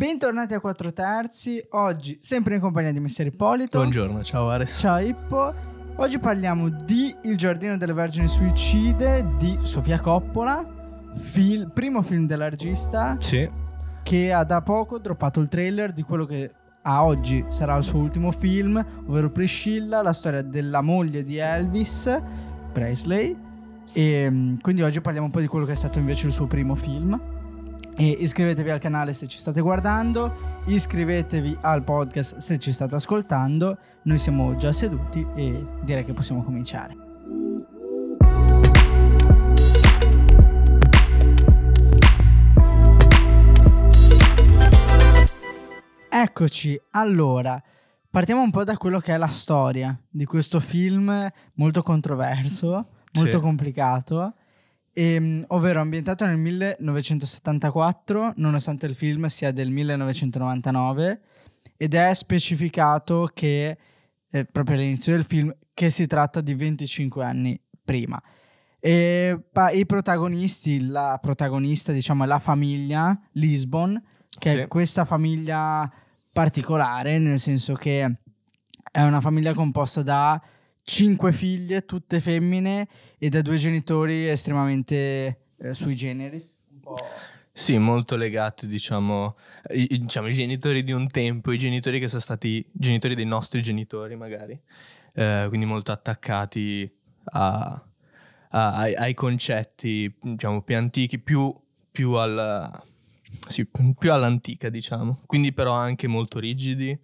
Bentornati a 4 terzi, oggi sempre in compagnia di Messer Ippolito. Buongiorno, ciao Ares. Ciao Ippo. Oggi parliamo di Il giardino delle vergini suicide di Sofia Coppola, fil- primo film della regista Sì, che ha da poco droppato il trailer di quello che a oggi sarà il suo ultimo film, ovvero Priscilla, la storia della moglie di Elvis Presley. E mm, quindi oggi parliamo un po' di quello che è stato invece il suo primo film. E iscrivetevi al canale se ci state guardando, iscrivetevi al podcast se ci state ascoltando. Noi siamo già seduti e direi che possiamo cominciare. Eccoci, allora, partiamo un po' da quello che è la storia di questo film molto controverso, molto Sì. complicato, ehm, ovvero ambientato nel 1974, nonostante il film sia del 1999, ed è specificato che, eh, proprio all'inizio del film, che si tratta di 25 anni prima. E pa- i protagonisti, la protagonista, diciamo, è la famiglia Lisbon, che Sì. è questa famiglia particolare, nel senso che è una famiglia composta da cinque figlie, tutte femmine, e da due genitori estremamente eh, sui generis. Un po'... sì, molto legati, diciamo, i, diciamo, i genitori di un tempo, i genitori che sono stati genitori dei nostri genitori, magari. Eh, quindi molto attaccati a- a- ai, ai concetti, diciamo, più antichi, più, più al- sì, più all'antica, diciamo. Quindi però anche molto rigidi,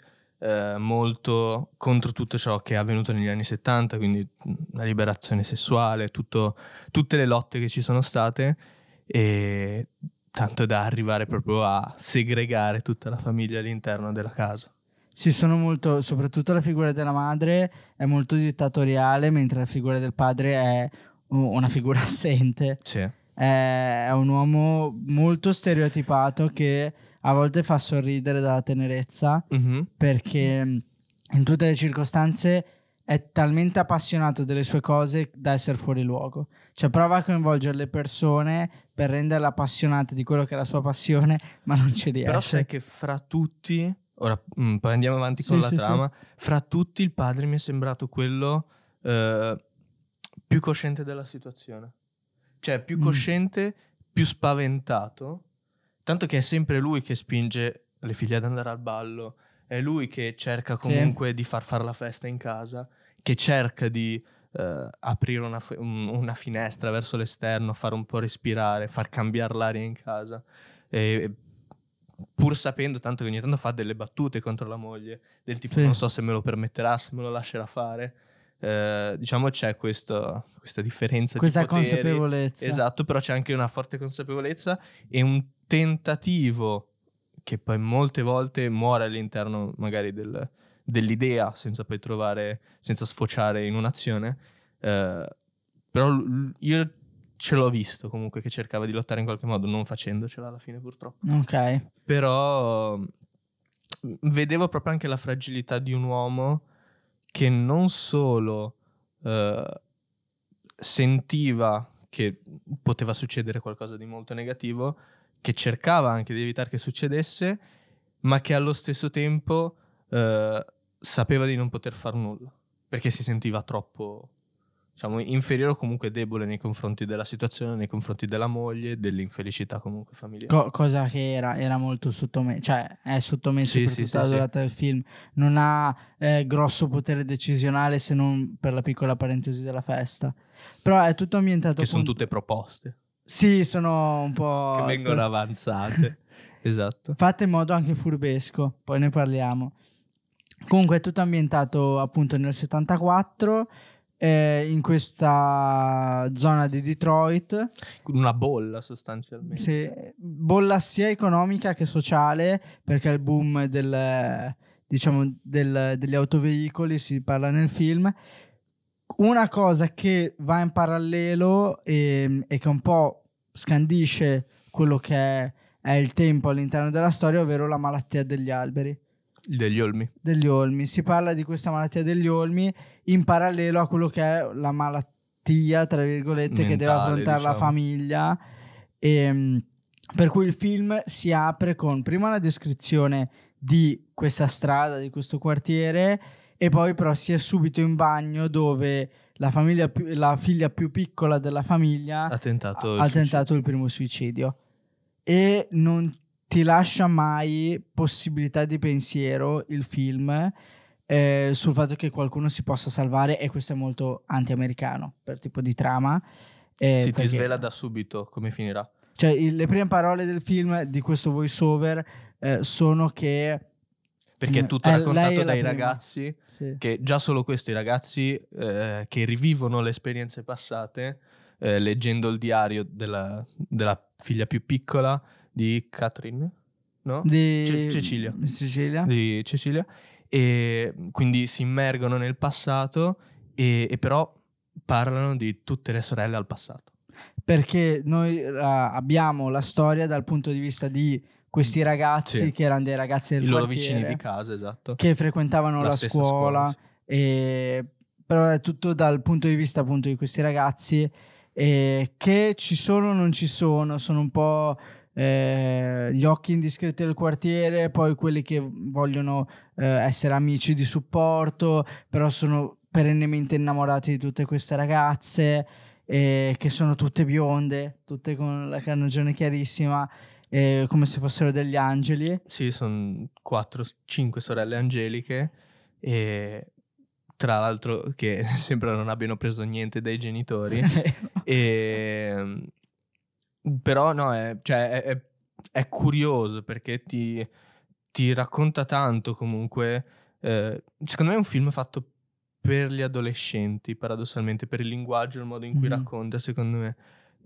eh, molto contro tutto ciò che è avvenuto negli anni 70, quindi la liberazione sessuale, tutto- tutte le lotte che ci sono state e tanto da arrivare proprio a segregare tutta la famiglia all'interno della casa. Sì, sono molto, soprattutto la figura della madre è molto dittatoriale, mentre la figura del padre è una figura assente. Sì. È un uomo molto stereotipato che a volte fa sorridere dalla tenerezza Mhm. perché mh, in tutte le circostanze è talmente appassionato delle sue cose da essere fuori luogo. Cioè prova a coinvolgere le persone per renderle appassionate di quello che è la sua passione, ma non ci riesce. Però sai che fra tutti, ora mm, poi andiamo avanti con Sì, la sì, trama, fra tutti il padre mi è sembrato quello eh, più cosciente della situazione. Cioè più Mm. cosciente, più spaventato, tanto che è sempre lui che spinge le figlie ad andare al ballo, è lui che cerca Sì. comunque di far fare la festa in casa, che cerca di eh, aprire una, una finestra verso l'esterno, fare un po' respirare, far cambiare l'aria in casa. E, pur sapendo tanto che ogni tanto fa delle battute contro la moglie, del tipo Sì. non so se me lo permetterà, se me lo lascerà fare. Eh, diciamo c'è questo- questa differenza Questa di poteri. consapevolezza. Esatto, però c'è anche una forte consapevolezza e un tentativo che poi molte volte muore all'interno magari del- dell'idea senza poi trovare, senza sfociare in un'azione. Eh, però l- io ce l'ho visto comunque che cercava di lottare in qualche modo, non facendocela alla fine purtroppo. Ok. Però mh, vedevo proprio anche la fragilità di un uomo che non solo eh, sentiva che poteva succedere qualcosa di molto negativo, che cercava anche di evitare che succedesse, ma che allo stesso tempo eh, sapeva di non poter far nulla, perché si sentiva troppo diciamo, inferiore o comunque debole nei confronti della situazione, nei confronti della moglie, dell'infelicità comunque familiare. Co- cosa che era, era molto sottomesso, cioè è sottomesso Sì, per sì, tutta sì, la durata del film. Non ha eh, grosso potere decisionale se non per la piccola parentesi della festa. Però è tutto ambientato. che sono appunto- tutte proposte Sì, sono un po'. che vengono avanzate. esatto. fatte in modo anche furbesco, poi ne parliamo. Comunque è tutto ambientato appunto nel 74 eh, in questa zona di Detroit, Una bolla sostanzialmente. sì, bolla sia economica che sociale perché il boom del, diciamo, del- degli autoveicoli si parla nel film. Una cosa che va in parallelo e, e che un po' scandisce quello che è, è il tempo all'interno della storia, ovvero la malattia degli alberi. Degli olmi. degli olmi. Si parla di questa malattia degli olmi in parallelo a quello che è la malattia, tra virgolette, che deve Mentale, affrontare la diciamo. famiglia. E, per cui il film si apre con prima una descrizione di questa strada, di questo quartiere, e poi però si è subito in bagno dove la, più, la figlia più piccola della famiglia ha tentato, ha, ha tentato il primo suicidio. E non ti lascia mai possibilità di pensiero il film eh, sul fatto che qualcuno si possa salvare e questo è molto anti-americano per tipo di trama. Eh, si perché... ti svela da subito come finirà. Cioè, il, le prime parole del film di questo voiceover eh, sono che. Perché è mm, tutto raccontato dai ragazzi. Sì. Che già solo questo, i ragazzi eh, che rivivono le esperienze passate, eh, leggendo il diario della, della, figlia più piccola di Catherine, no? Di Ce- Cecilia. Cecilia. Di Cecilia. E quindi si immergono nel passato, e, e però parlano di tutte le sorelle al passato perché noi uh, abbiamo la storia dal punto di vista di questi ragazzi sì. che erano dei ragazzi del I loro vicini di casa, esatto. Che frequentavano la, la scuola, scuola sì. e... però è tutto dal punto di vista appunto di questi ragazzi e che ci sono o non ci sono, sono un po' eh, gli occhi indiscreti del quartiere, poi quelli che vogliono eh, essere amici di supporto, però sono perennemente innamorati di tutte queste ragazze eh, che sono tutte bionde, tutte con la carnagione chiarissima, eh, come se fossero degli angeli. Sì, sono 4-5 sorelle angeliche e tra l'altro che sembra non abbiano preso niente dai genitori. e, però no, è, cioè, è, è curioso perché ti, ti, racconta tanto comunque. Eh, secondo me è un film fatto per gli adolescenti, paradossalmente, per il linguaggio, il modo in cui mm. racconta, secondo me.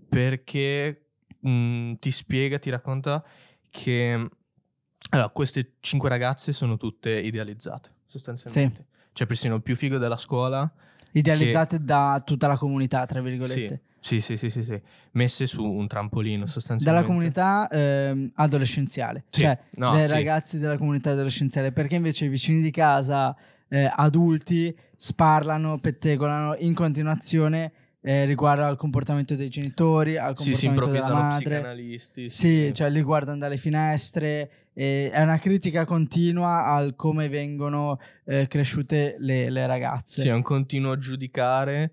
Perché mh, mm, ti spiega, ti racconta che allora, queste cinque ragazze sono tutte idealizzate, sostanzialmente. Sì. Cioè, persino il più figo della scuola. Idealizzate che... da tutta la comunità, tra virgolette. Sì, sì, sì, sì, sì, messe su un trampolino sostanzialmente. Dalla comunità eh, adolescenziale, sì. cioè no, dai sì. ragazzi della comunità adolescenziale, perché invece i vicini di casa eh, adulti sparlano, pettegolano in continuazione eh, riguardo al comportamento dei genitori, al comportamento sì, si improvvisano della madre. psicanalisti. Sì, sì, cioè li guardano dalle finestre. Eh, è una critica continua al come vengono eh, cresciute le, le, ragazze. Sì, è un continuo giudicare,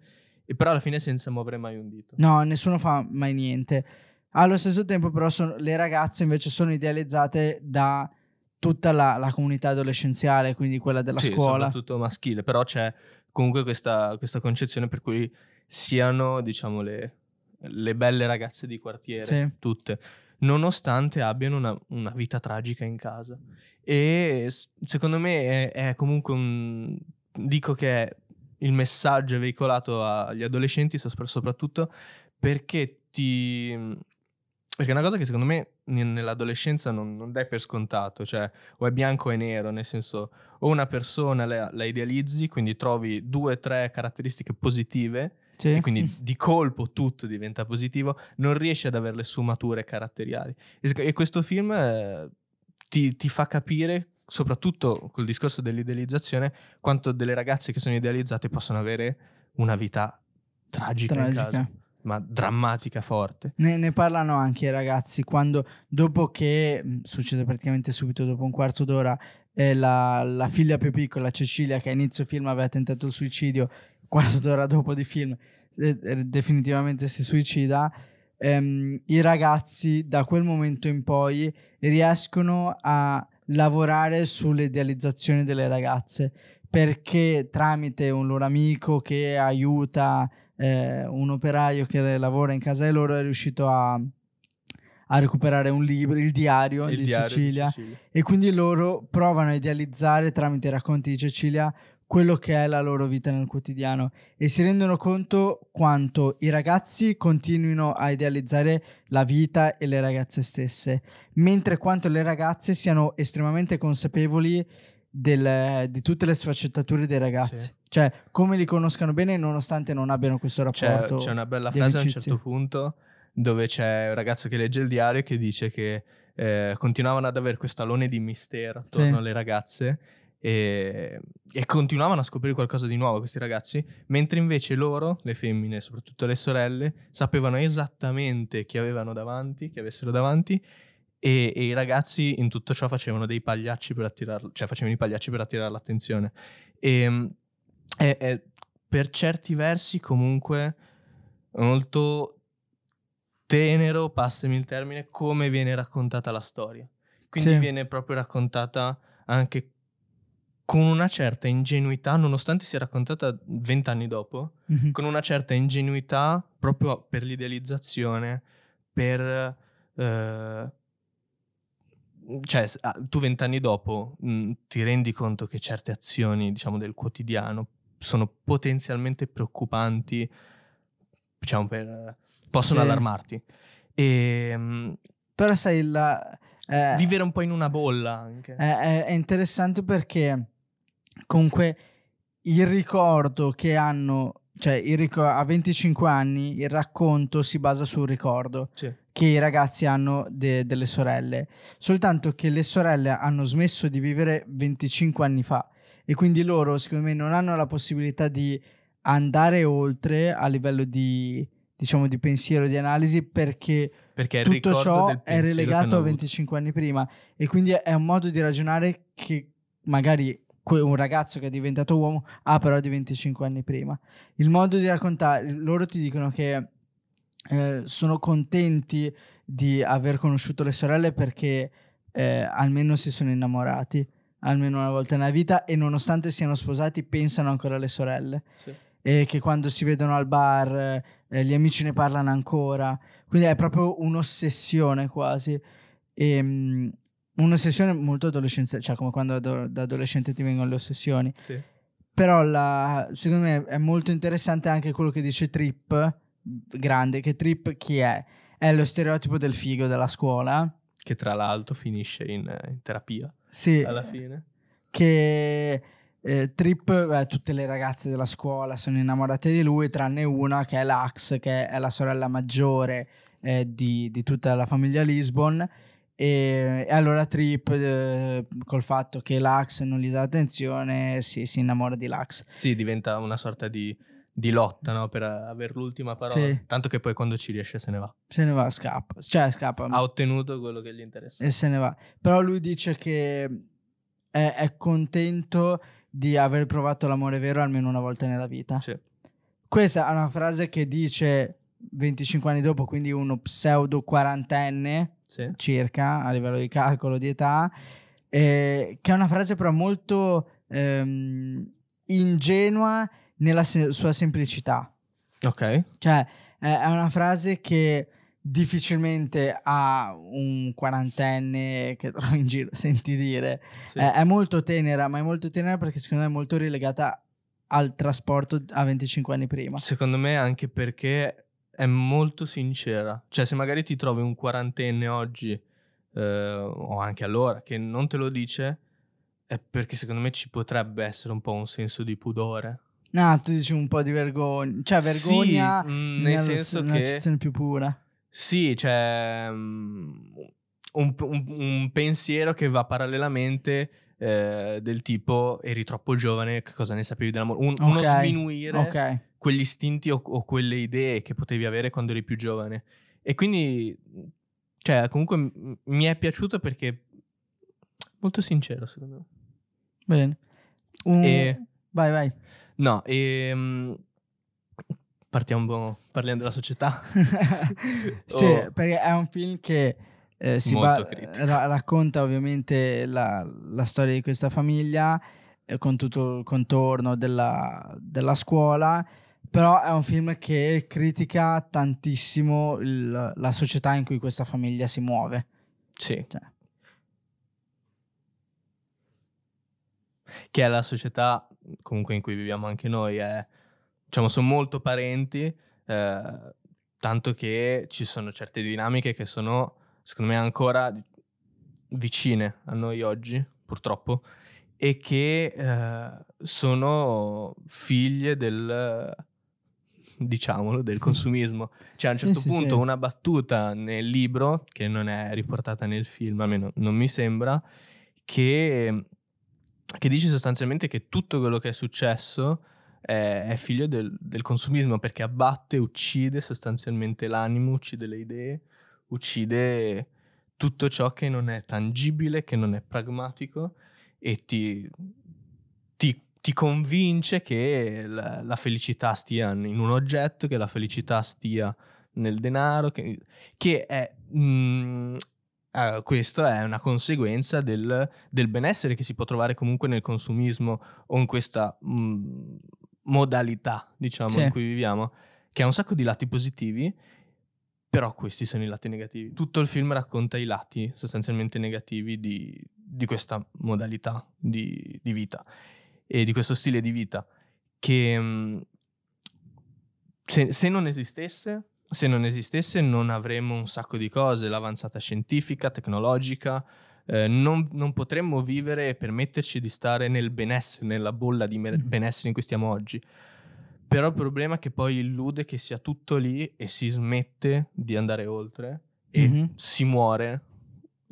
e però alla fine senza muovere mai un dito. No, nessuno fa mai niente. Allo stesso tempo, però, sono, le ragazze invece sono idealizzate da tutta la, la, comunità adolescenziale, quindi quella della sì, scuola. soprattutto maschile, però c'è comunque questa, questa concezione per cui siano, diciamo, le, le belle ragazze di quartiere, sì. tutte, nonostante abbiano una, una, vita tragica in casa. E secondo me è, è comunque un... dico che è il messaggio veicolato agli adolescenti soprattutto perché ti perché è una cosa che secondo me nell'adolescenza non, non, dai per scontato, cioè o è bianco o è nero, nel senso o una persona la, la idealizzi, quindi trovi due o tre caratteristiche positive sì. e quindi di colpo tutto diventa positivo, non riesci ad avere le sfumature caratteriali. E, e questo film eh, ti, ti fa capire soprattutto col discorso dell'idealizzazione, quanto delle ragazze che sono idealizzate possono avere una vita tragica, tragica. ma drammatica forte. Ne, ne, parlano anche i ragazzi quando, dopo che mm, succede praticamente subito dopo un quarto d'ora, eh, la, la, figlia più piccola, Cecilia, che a inizio film aveva tentato il suicidio, quarto d'ora dopo di film eh, eh, definitivamente si suicida. Ehm, I ragazzi da quel momento in poi riescono a lavorare sull'idealizzazione delle ragazze perché tramite un loro amico che aiuta eh, un operaio che lavora in casa di loro è riuscito a, a recuperare un libro, il diario, il di, diario Cecilia, di Cecilia, e quindi loro provano a idealizzare tramite i racconti di Cecilia quello che è la loro vita nel quotidiano e si rendono conto quanto i ragazzi continuino a idealizzare la vita e le ragazze stesse, mentre quanto le ragazze siano estremamente consapevoli del, di tutte le sfaccettature dei ragazzi. Sì. Cioè, come li conoscano bene nonostante non abbiano questo rapporto. C'è, c'è una bella frase amicizia. a un certo punto dove c'è un ragazzo che legge il diario che dice che eh, continuavano ad avere questo alone di mistero attorno sì. alle ragazze e, e continuavano a scoprire qualcosa di nuovo questi ragazzi, mentre invece loro, le femmine, soprattutto le sorelle, sapevano esattamente chi avevano davanti, chi avessero davanti e, e, i ragazzi in tutto ciò facevano dei pagliacci per attirare, cioè facevano i pagliacci per attirare l'attenzione. E è, è per certi versi comunque molto tenero, passami il termine, come viene raccontata la storia. Quindi sì. viene proprio raccontata anche con una certa ingenuità, nonostante sia raccontata vent'anni dopo, mm-hmm. con una certa ingenuità proprio per l'idealizzazione, per... Eh, cioè, ah, tu vent'anni dopo mh, mm, ti rendi conto che certe azioni, diciamo, del quotidiano sono potenzialmente preoccupanti, diciamo, per, possono sì. allarmarti. E, mh, Però sai, la, eh, vivere un po' in una bolla anche. È, è interessante perché comunque il ricordo che hanno, cioè ric- a 25 anni il racconto si basa sul ricordo sì. che i ragazzi hanno de- delle sorelle, soltanto che le sorelle hanno smesso di vivere 25 anni fa e quindi loro secondo me non hanno la possibilità di andare oltre a livello di diciamo di pensiero di analisi perché, perché tutto ciò è relegato a 25 anni prima e quindi è un modo di ragionare che magari un ragazzo che è diventato uomo ha però di 25 anni prima. Il modo di raccontare, loro ti dicono che eh, sono contenti di aver conosciuto le sorelle perché eh, almeno si sono innamorati, almeno una volta nella vita e nonostante siano sposati pensano ancora alle sorelle. Sì. E che quando si vedono al bar eh, gli amici ne parlano ancora. Quindi è proprio un'ossessione quasi. E, ehm, una sessione molto adolescenziale, cioè come quando da adolescente ti vengono le ossessioni. Sì. Però la, secondo me è molto interessante anche quello che dice Trip, grande, che Trip chi è? È lo stereotipo del figo della scuola. Che tra l'altro finisce in, in terapia. Sì. Alla fine. Che eh, Trip, beh, tutte le ragazze della scuola sono innamorate di lui, tranne una che è l'Ax, che è la sorella maggiore eh, di, di tutta la famiglia Lisbon e, e allora Trip, eh, col fatto che l'Ax non gli dà attenzione, si, si innamora di l'Ax. Sì, diventa una sorta di, di lotta no? per avere l'ultima parola. Sì. Tanto che poi quando ci riesce se ne va. Se ne va, scappa. Cioè, scappa. Ha ottenuto quello che gli interessa. E se ne va. Però lui dice che è, è contento di aver provato l'amore vero almeno una volta nella vita. Sì. Questa è una frase che dice 25 anni dopo, quindi uno pseudo quarantenne sì. circa a livello di calcolo di età, eh, che è una frase però molto ehm, ingenua nella se- sua semplicità. Ok. Cioè, è una frase che difficilmente a un quarantenne che trovi in giro senti dire. Sì. È, è molto tenera, ma è molto tenera perché secondo me è molto rilegata al trasporto a 25 anni prima. Secondo me anche perché è molto sincera. Cioè, se magari ti trovi un quarantenne oggi, eh, o anche allora, che non te lo dice, è perché secondo me ci potrebbe essere un po' un senso di pudore. No, tu dici un po' di vergogna. Cioè, vergogna sì, mm, nel senso che... Più pura. Sì, cioè... Mm, un, un, un pensiero che va parallelamente eh, del tipo eri troppo giovane, che cosa ne sapevi dell'amore? Un, okay. Uno sminuire okay quegli istinti o, o, quelle idee che potevi avere quando eri più giovane. E quindi, cioè, comunque m- mi è piaciuto perché molto sincero, secondo me. Bene. Un... E... Vai, vai. No, e... Um, partiamo, parliamo della società. sì, oh. perché è un film che eh, si ba- ra- racconta ovviamente la, la storia di questa famiglia eh, con tutto il contorno della, della scuola però è un film che critica tantissimo il, la società in cui questa famiglia si muove. Sì. Cioè. Che è la società comunque in cui viviamo anche noi. È, diciamo, sono molto parenti, eh, tanto che ci sono certe dinamiche che sono, secondo me, ancora vicine a noi oggi, purtroppo, e che eh, sono figlie del diciamolo, del consumismo. Cioè a un certo sì, punto sì, una battuta nel libro, che non è riportata nel film, almeno non mi sembra, che che dice sostanzialmente che tutto quello che è successo è, è figlio del, del, consumismo perché abbatte, uccide sostanzialmente l'animo, uccide le idee, uccide tutto ciò che non è tangibile, che non è pragmatico e ti, ti, ti convince che la, la, felicità stia in un oggetto, che la felicità stia nel denaro, che, che è... Mm, Uh, questo è una conseguenza del, del, benessere che si può trovare comunque nel consumismo o in questa mh, mm, modalità, diciamo, sì. in cui viviamo, che ha un sacco di lati positivi, però questi sono i lati negativi. Tutto il film racconta i lati sostanzialmente negativi di, di questa modalità di, di, vita e di questo stile di vita che mm, se, se non esistesse se non esistesse non avremmo un sacco di cose, l'avanzata scientifica, tecnologica, eh, non, non, potremmo vivere e permetterci di stare nel benessere, nella bolla di mm-hmm. benessere in cui stiamo oggi. Però il problema è che poi illude che sia tutto lì e si smette di andare oltre e mm-hmm. si muore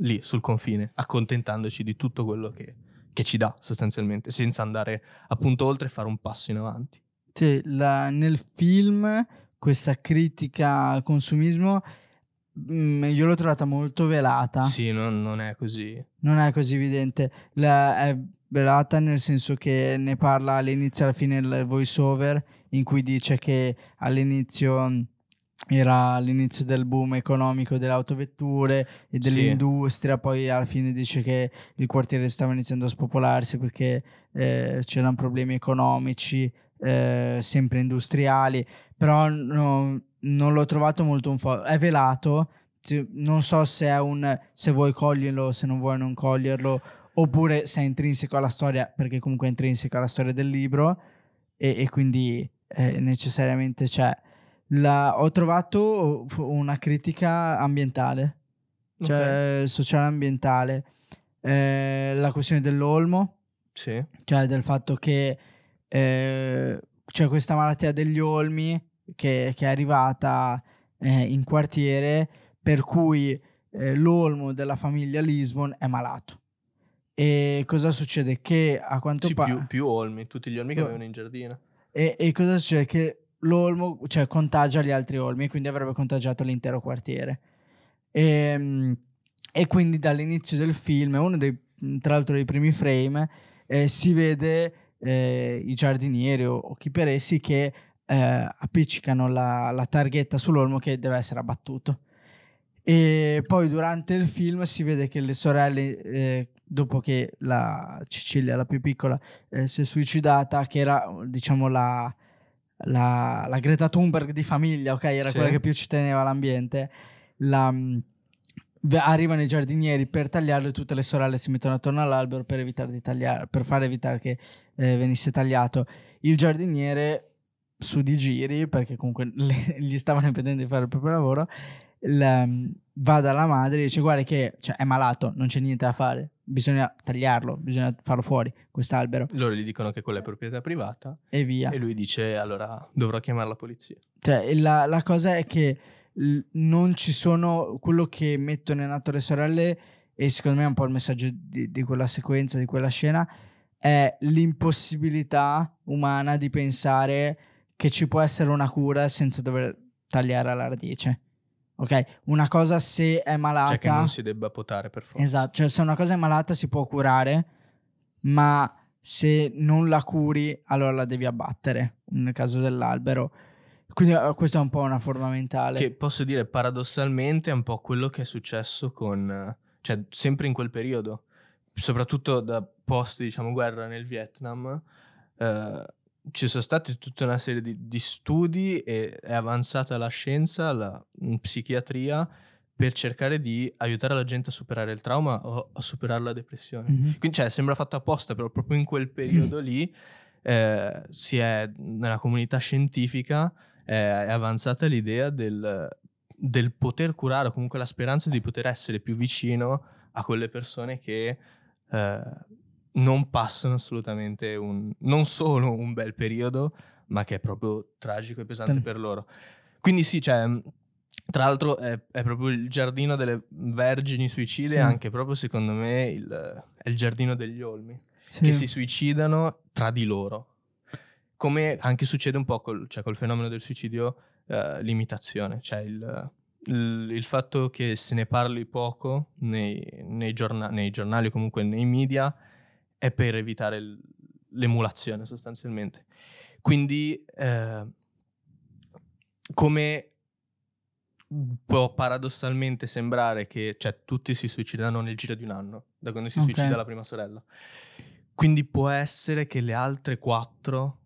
lì sul confine, accontentandoci di tutto quello che, che, ci dà sostanzialmente, senza andare appunto oltre e fare un passo in avanti. Sì, la, nel film questa critica al consumismo mm, io l'ho trovata molto velata. Sì, non, non è così. Non è così evidente. La, è velata nel senso che ne parla all'inizio e alla fine il voice over in cui dice che all'inizio mm, era l'inizio del boom economico delle autovetture e dell'industria, sì. poi alla fine dice che il quartiere stava iniziando a spopolarsi perché eh, c'erano problemi economici, eh, sempre industriali, però no, non l'ho trovato molto un fo- è velato, non so se è un se vuoi coglierlo, se non vuoi non coglierlo, oppure se è intrinseco alla storia, perché comunque è intrinseco alla storia del libro e, e quindi eh, necessariamente c'è. La, ho trovato una critica ambientale, cioè okay. sociale ambientale, eh, la questione dell'olmo, sì. cioè del fatto che eh, c'è questa malattia degli olmi che, che è arrivata eh, in quartiere per cui eh, l'olmo della famiglia Lisbon è malato. E cosa succede? Che a quanto sì, pare... Più, più, olmi, tutti gli olmi che avevano in giardino. E, e, cosa succede? Che l'olmo cioè, contagia gli altri olmi, quindi avrebbe contagiato l'intero quartiere. E, ehm, e quindi dall'inizio del film, uno dei, tra l'altro dei primi frame, eh, si vede eh, i giardinieri o, o, chi per essi che eh, appiccicano la, la targhetta sull'olmo che deve essere abbattuto. E poi durante il film si vede che le sorelle, eh, dopo che la Cecilia, la più piccola, eh, si è suicidata, che era diciamo la, la, la, Greta Thunberg di famiglia, ok? Era sì. quella che più ci teneva l'ambiente. La, arrivano i giardinieri per tagliarlo e tutte le sorelle si mettono attorno all'albero per, evitare di tagliare, per far evitare che eh, venisse tagliato. Il giardiniere su di giri, perché comunque le, gli stavano impedendo di fare il proprio lavoro, la, va dalla madre e dice guarda che cioè, è malato, non c'è niente da fare, bisogna tagliarlo, bisogna farlo fuori quest'albero. Loro gli dicono che quella è proprietà privata e via. E lui dice allora dovrò chiamare la polizia. Cioè, la, la cosa è che non ci sono quello che mettono in atto le sorelle e secondo me è un po' il messaggio di, di quella sequenza, di quella scena, è l'impossibilità umana di pensare che ci può essere una cura senza dover tagliare alla radice. Ok? Una cosa se è malata... Cioè che non si debba potare per forza. Esatto, cioè se una cosa è malata si può curare, ma se non la curi allora la devi abbattere, nel caso dell'albero. Quindi uh, questa è un po' una forma mentale. Che posso dire paradossalmente è un po' quello che è successo con... cioè sempre in quel periodo, soprattutto da post, diciamo, guerra nel Vietnam, eh, ci sono stati tutta una serie di, di, studi e è avanzata la scienza, la psichiatria, per cercare di aiutare la gente a superare il trauma o a superare la depressione. Mm-hmm. Quindi cioè, sembra fatto apposta, però proprio in quel periodo lì eh, si è, nella comunità scientifica eh, è avanzata l'idea del, del poter curare o comunque la speranza di poter essere più vicino a quelle persone che eh, non passano assolutamente un, non solo un bel periodo, ma che è proprio tragico e pesante sì. per loro. Quindi sì, cioè, tra l'altro è, è, proprio il giardino delle vergini suicide, sì. anche proprio secondo me il, è il giardino degli olmi. Sì. che si suicidano tra di loro. Come anche succede un po' col, cioè col fenomeno del suicidio, eh, l'imitazione, cioè il, il, il fatto che se ne parli poco nei, nei, giorna- nei giornali o comunque nei media è per evitare il- l'emulazione sostanzialmente. Quindi eh, come può paradossalmente sembrare che cioè, tutti si suicidano nel giro di un anno, da quando si Ok. suicida la prima sorella. Quindi può essere che le altre quattro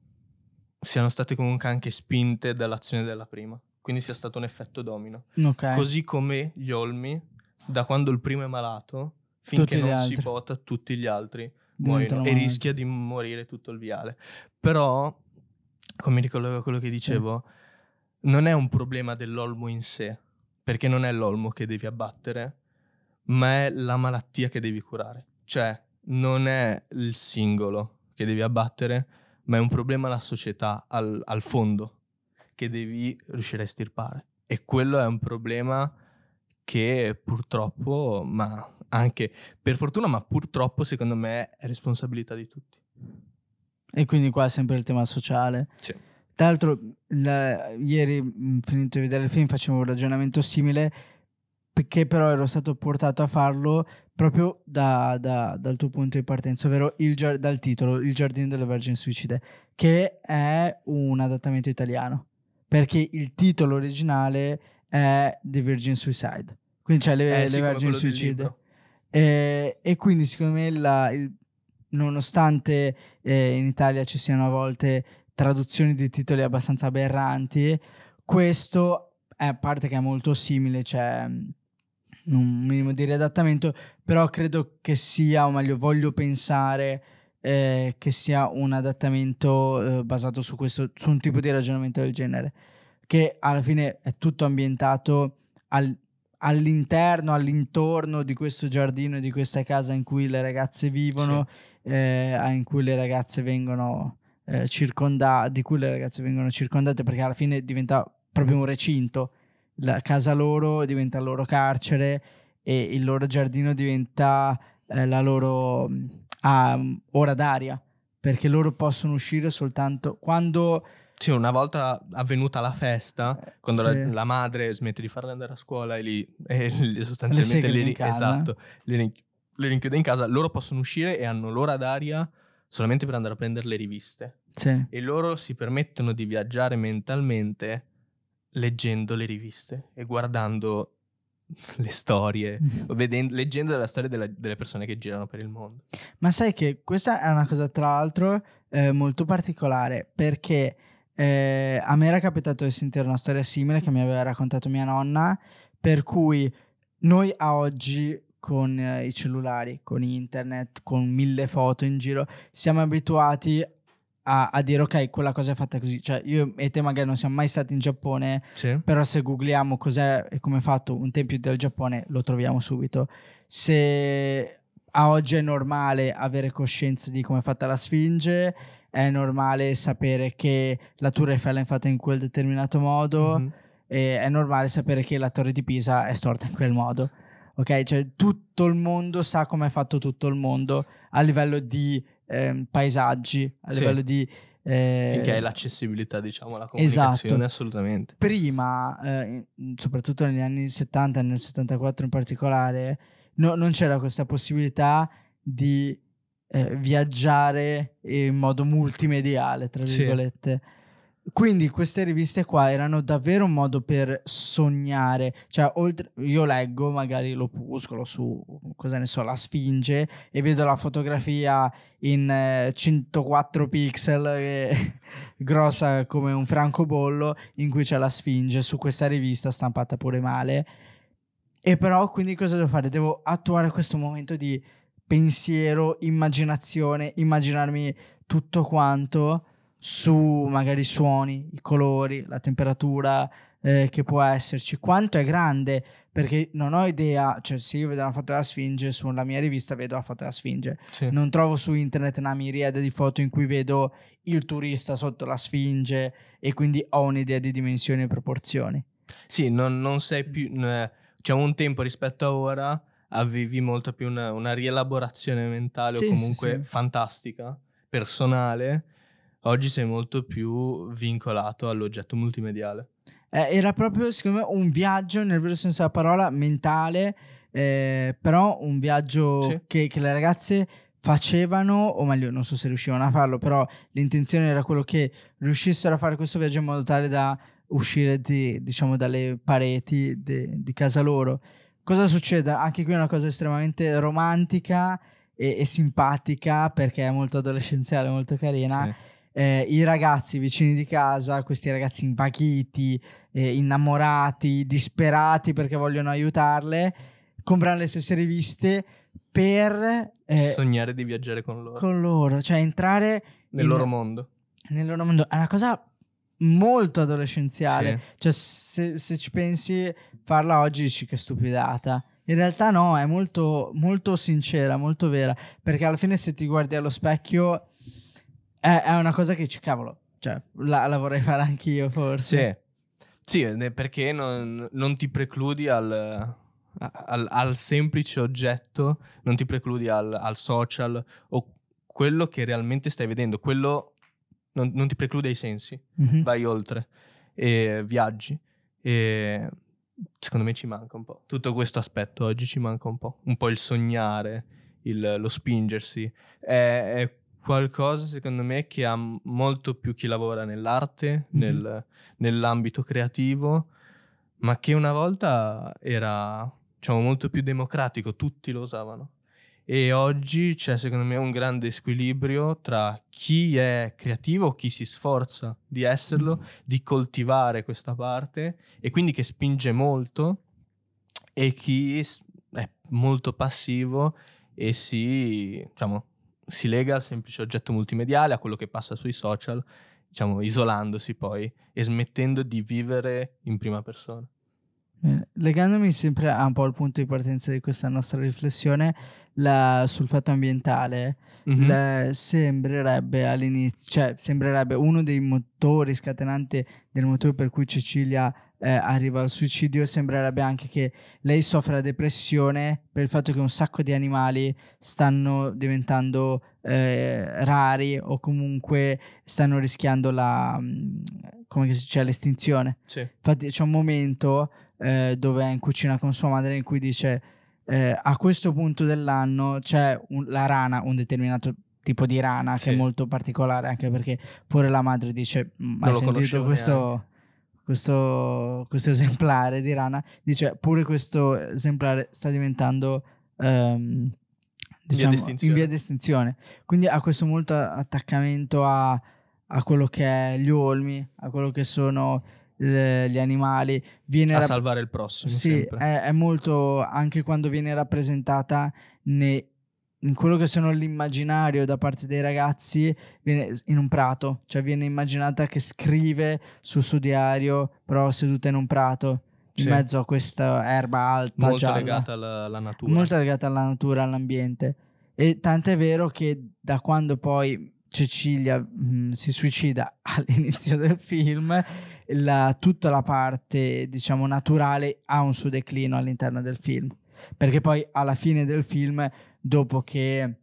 siano state comunque anche spinte dall'azione della prima. Quindi sia stato un effetto domino. Ok. Così come gli olmi, da quando il primo è malato, finché non si altri. vota, tutti gli altri muoiono e rischia di morire tutto il viale. Però, come ricollego a quello che dicevo, non è un problema dell'olmo in sé, perché non è l'olmo che devi abbattere, ma è la malattia che devi curare. Cioè, non è il singolo che devi abbattere, ma è un problema alla società, al, al fondo, che devi riuscire a estirpare. E quello è un problema che purtroppo, ma anche per fortuna, ma purtroppo secondo me è responsabilità di tutti. E quindi qua è sempre il tema sociale. Sì. Tra l'altro, la- ieri, finito di vedere il film, facevo un ragionamento simile, perché però ero stato portato a farlo proprio da- da- dal tuo punto di partenza, ovvero il dal titolo, Il giardino delle vergini suicide, che è un adattamento italiano, perché il titolo originale è The Virgin Suicide, quindi c'è le, Eh, le sì, vergini suicide. Eh, e quindi secondo me la- il- nonostante eh, in Italia ci siano a volte traduzioni di titoli abbastanza aberranti, questo è a parte che è molto simile, c'è mm, un minimo di riadattamento, però credo che sia, o meglio voglio pensare eh, che sia un adattamento eh, basato su questo, su un tipo di ragionamento del genere, che alla fine è tutto ambientato al- all'interno, all'intorno di questo giardino e di questa casa in cui le ragazze vivono, eh, in cui le ragazze vengono eh, circondate, di cui le ragazze vengono circondate perché alla fine diventa proprio un recinto, la casa loro diventa il loro carcere e il loro giardino diventa eh, la loro mh, ah, mh, ora d'aria perché loro possono uscire soltanto quando Sì, una volta avvenuta la festa, quando Eh, Sì. la, la madre smette di farle andare a scuola e, li, e li- sostanzialmente le, casa. esatto, le le rinchiude in casa, loro possono uscire e hanno l'ora d'aria solamente per andare a prendere le riviste. sì, E loro si permettono di viaggiare mentalmente leggendo le riviste e guardando le storie, o veden- leggendo la storia della- delle persone che girano per il mondo. Ma sai che questa è una cosa tra l'altro eh, molto particolare perché eh, a me era capitato di sentire una storia simile che mi aveva raccontato mia nonna, per cui noi a oggi con eh, i cellulari, con internet, con mille foto in giro, siamo abituati a, a dire ok, quella cosa è fatta così. Cioè io e te magari non siamo mai stati in Giappone, Sì. però se googliamo cos'è e come è fatto un tempio del Giappone lo troviamo subito. Se a oggi è normale avere coscienza di come è fatta la Sfinge, è normale sapere che la Tour Eiffel è fatta in quel determinato modo, Mhm. e è normale sapere che la Torre di Pisa è storta in quel modo. Ok, cioè tutto il mondo sa come è fatto tutto il mondo a livello di ehm, paesaggi, a Sì. livello di eh, Finché hai l'accessibilità, diciamo, alla comunicazione, Esatto. assolutamente. prima, eh, soprattutto negli anni 70 e nel 74 in particolare, no- non c'era questa possibilità di eh, viaggiare in modo multimediale, tra Sì. virgolette. Quindi queste riviste qua erano davvero un modo per sognare, cioè oltre, io leggo magari l'opuscolo su, cosa ne so, la Sfinge e vedo la fotografia in eh, 104 pixel eh, grossa come un francobollo in cui c'è la Sfinge su questa rivista stampata pure male e però quindi cosa devo fare? Devo attuare questo momento di pensiero, immaginazione, immaginarmi tutto quanto su magari i suoni, i colori, la temperatura eh, che può esserci, quanto è grande, perché non ho idea, cioè se io vedo una foto della Sfinge sulla mia rivista vedo la foto della Sfinge, Sì. non trovo su internet una miriade di foto in cui vedo il turista sotto la Sfinge e quindi ho un'idea di dimensioni e proporzioni. Sì, non, non sei più. n- C'è un tempo rispetto a ora, avevi molto più una, una rielaborazione mentale Sì, o sì, comunque sì. fantastica, personale. Oggi sei molto più vincolato all'oggetto multimediale. Eh, era proprio, secondo me, un viaggio nel vero senso della parola, mentale, eh, però un viaggio Sì. che, che le ragazze facevano, o meglio, non so se riuscivano a farlo, però l'intenzione era quello che riuscissero a fare questo viaggio in modo tale da uscire di- diciamo, dalle pareti de- di casa loro. Cosa succede? Anche qui è una cosa estremamente romantica e, e simpatica perché è molto adolescenziale, molto carina Sì. eh, i ragazzi vicini di casa, questi ragazzi invaghiti, eh, innamorati, disperati perché vogliono aiutarle, comprano le stesse riviste per eh, Sognare di viaggiare con loro. con loro, cioè entrare nel in- loro mondo. nel loro mondo. È una cosa molto adolescenziale. Sì. Cioè, se, se ci pensi, farla oggi dici che stupidata. In realtà no, è molto, molto sincera, molto vera. Perché alla fine se ti guardi allo specchio è, è una cosa che dici, cavolo, cioè, la, la vorrei fare anch'io forse. Sì, sì perché non, non ti precludi al, al- al semplice oggetto, non ti precludi al, al social o quello che realmente stai vedendo, quello non, non ti preclude ai sensi, Mhm. vai oltre e viaggi. E secondo me ci manca un po'. Tutto questo aspetto oggi ci manca un po'. Un po' il sognare, il- lo spingersi. È, è qualcosa, secondo me, che ha molto più chi lavora nell'arte, Mhm. nel- nell'ambito creativo, ma che una volta era, diciamo, molto più democratico, tutti lo usavano. E oggi c'è, secondo me, un grande squilibrio tra chi è creativo, chi si sforza di esserlo, di coltivare questa parte e quindi che spinge molto e chi è molto passivo e si, diciamo, si lega al semplice oggetto multimediale, a quello che passa sui social, diciamo, isolandosi poi e smettendo di vivere in prima persona. Legandomi sempre a un po' al punto di partenza di questa nostra riflessione la- sul fatto ambientale, Mhm. le- sembrerebbe all'inizio, cioè sembrerebbe uno dei motori scatenanti del motivo per cui Cecilia eh, arriva al suicidio, sembrerebbe anche che lei soffra depressione per il fatto che un sacco di animali stanno diventando eh, rari o comunque stanno rischiando la, come si dice, l'estinzione. Sì. Infatti c'è un momento eh, dove è in cucina con sua madre in cui dice eh, a questo punto dell'anno c'è un- la rana, un determinato tipo di rana che Sì. è molto particolare anche perché pure la madre dice "Mm, Non hai sentito questo, questo, questo esemplare di rana? Dice pure questo esemplare sta diventando ehm, diciamo, d'estinzione. in via di estinzione. Quindi ha questo molto attaccamento a, a quello che è gli olmi, a quello che sono le- gli animali. Viene A rap- salvare il prossimo, sì, è, è molto anche quando viene rappresentata ne- in quello che sono l'immaginario da parte dei ragazzi viene in un prato, cioè viene immaginata che scrive sul suo diario però seduta in un prato in Sì. mezzo a questa erba alta Molto gialla legata alla, alla natura. molto legata alla natura, all'ambiente. E tant'è vero che da quando poi Cecilia mh, si suicida all'inizio del film, la- tutta la parte, diciamo, naturale ha un suo declino all'interno del film. Perché poi alla fine del film, dopo che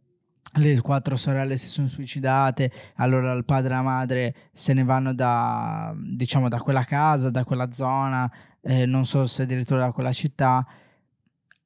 le quattro sorelle si sono suicidate, allora il padre e la madre se ne vanno da, diciamo, da quella casa, da quella zona, eh, non so se addirittura da quella città,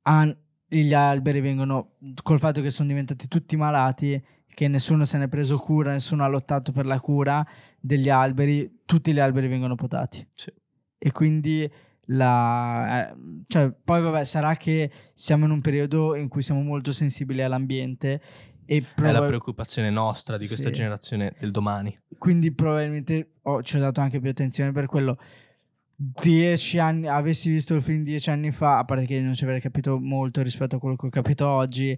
han- gli alberi vengono, col fatto che sono diventati tutti malati, che nessuno se ne è preso cura, nessuno ha lottato per la cura degli alberi, tutti gli alberi vengono potati. Sì. E quindi la, eh, cioè, poi vabbè, sarà che siamo in un periodo in cui siamo molto sensibili all'ambiente e È la preoccupazione nostra di questa Sì. generazione del domani. quindi probabilmente ho- ci ho dato anche più attenzione per quello. Dieci anni, avessi visto il film dieci anni fa, a parte che non ci avrei capito molto rispetto a quello che ho capito oggi,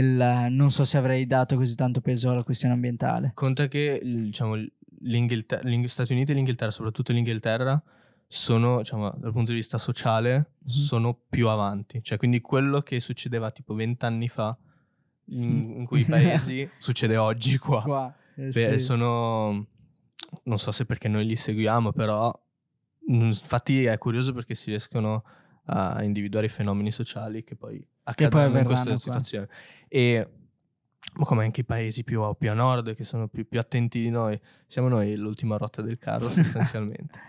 il- non so se avrei dato così tanto peso alla questione ambientale. Conta che diciamo, gli Stati Uniti e l'Inghilterra, soprattutto l'Inghilterra, sono, diciamo, dal punto di vista sociale, sono più avanti. Cioè, quindi quello che succedeva tipo vent'anni fa in, in quei paesi succede oggi qua. Qua, eh, Beh, sì. sono non so se perché noi li seguiamo, però mm, infatti è curioso perché si riescono a individuare i fenomeni sociali che poi poi accadono in avverranno questa qua. situazione. E come anche i paesi più, a- più a nord che sono più, più attenti di noi, siamo noi l'ultima rotta del carro sostanzialmente.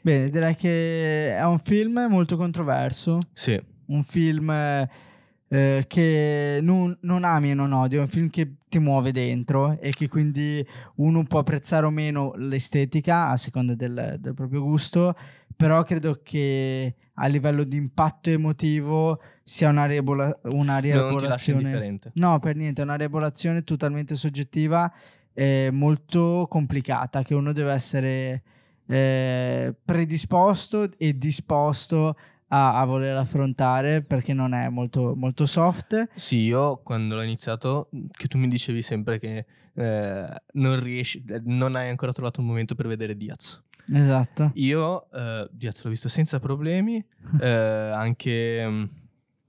Bene, direi che è un film molto controverso. sì, Un film eh, che non, non ami e non odi, è un film che ti muove dentro e che quindi uno può apprezzare o meno l'estetica a seconda del, del proprio gusto, però credo che a livello di impatto emotivo sia una, riebola- una rielaborazione. No, per niente, è una rielaborazione totalmente soggettiva e molto complicata che uno deve essere eh, predisposto e disposto a, a voler affrontare perché non è molto, molto soft. Sì, io quando l'ho iniziato, che tu mi dicevi sempre che eh, non riesci, non hai ancora trovato un momento per vedere Diaz. Esatto. Io eh, Diaz l'ho visto senza problemi, eh, anche mm,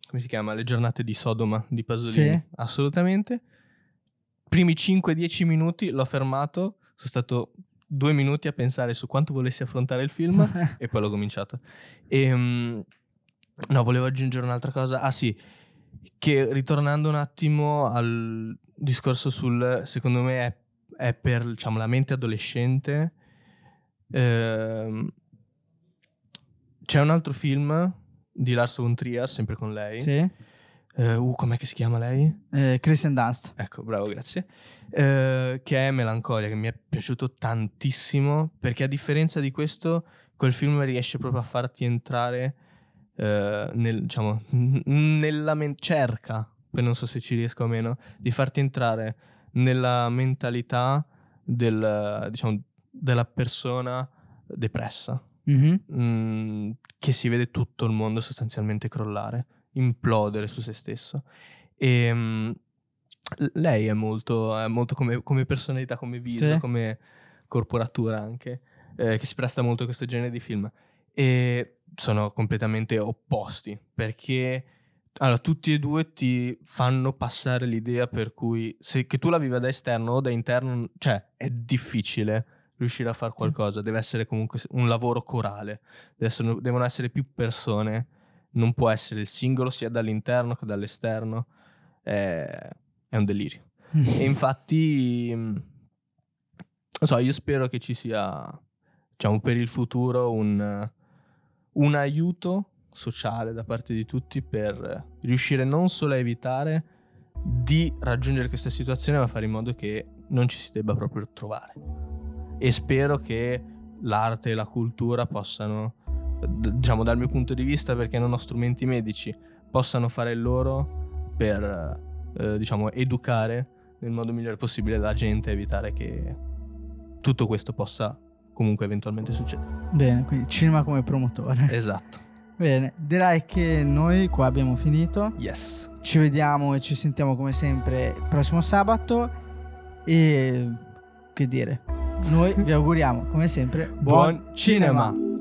come si chiama? Le giornate di Sodoma di Pasolini, Sì. assolutamente. Primi 5-10 minuti l'ho fermato, sono stato due minuti a pensare su quanto volessi affrontare il film e poi l'ho cominciato. E, mm, no, volevo aggiungere un'altra cosa. Ah sì, che ritornando un attimo al discorso sul, secondo me è, è per diciamo, la mente adolescente. Ehm, c'è un altro film di Lars von Trier, sempre con lei. Sì. Eh, uh, com'è che si chiama lei? Eh, Christian Dunst. Ecco, bravo, grazie. Eh, che è Melancolia, che mi è piaciuto tantissimo perché a differenza di questo, quel film riesce proprio a farti entrare eh, nel, diciamo, nella men- cerca, poi non so se ci riesco o meno, di farti entrare nella mentalità del, diciamo, della persona depressa, Mhm. mm, che si vede tutto il mondo sostanzialmente crollare, implodere su se stesso. E mm, l- lei è molto, è molto come, come personalità, come viso, Sì. come corporatura anche, eh, che si presta molto a questo genere di film. E sono completamente opposti perché allora, tutti e due ti fanno passare l'idea per cui se che tu la viva da esterno o da interno, cioè è difficile riuscire a fare qualcosa, deve essere comunque un lavoro corale, essere- devono essere più persone, non può essere il singolo sia dall'interno che dall'esterno, è, è un delirio. E infatti, mh, non so, io spero che ci sia, diciamo, per il futuro un, un aiuto sociale da parte di tutti per riuscire non solo a evitare di raggiungere questa situazione, ma fare in modo che non ci si debba proprio trovare. E spero che l'arte e la cultura possano, diciamo dal mio punto di vista, perché non ho strumenti medici, possano fare il loro per, eh, diciamo, educare nel modo migliore possibile la gente e evitare che tutto questo possa comunque eventualmente succedere. Bene, quindi cinema come promotore. Esatto. Bene, direi che noi qua abbiamo finito. Yes. Ci vediamo e ci sentiamo come sempre prossimo sabato. E che dire, noi vi auguriamo come sempre Buon cinema.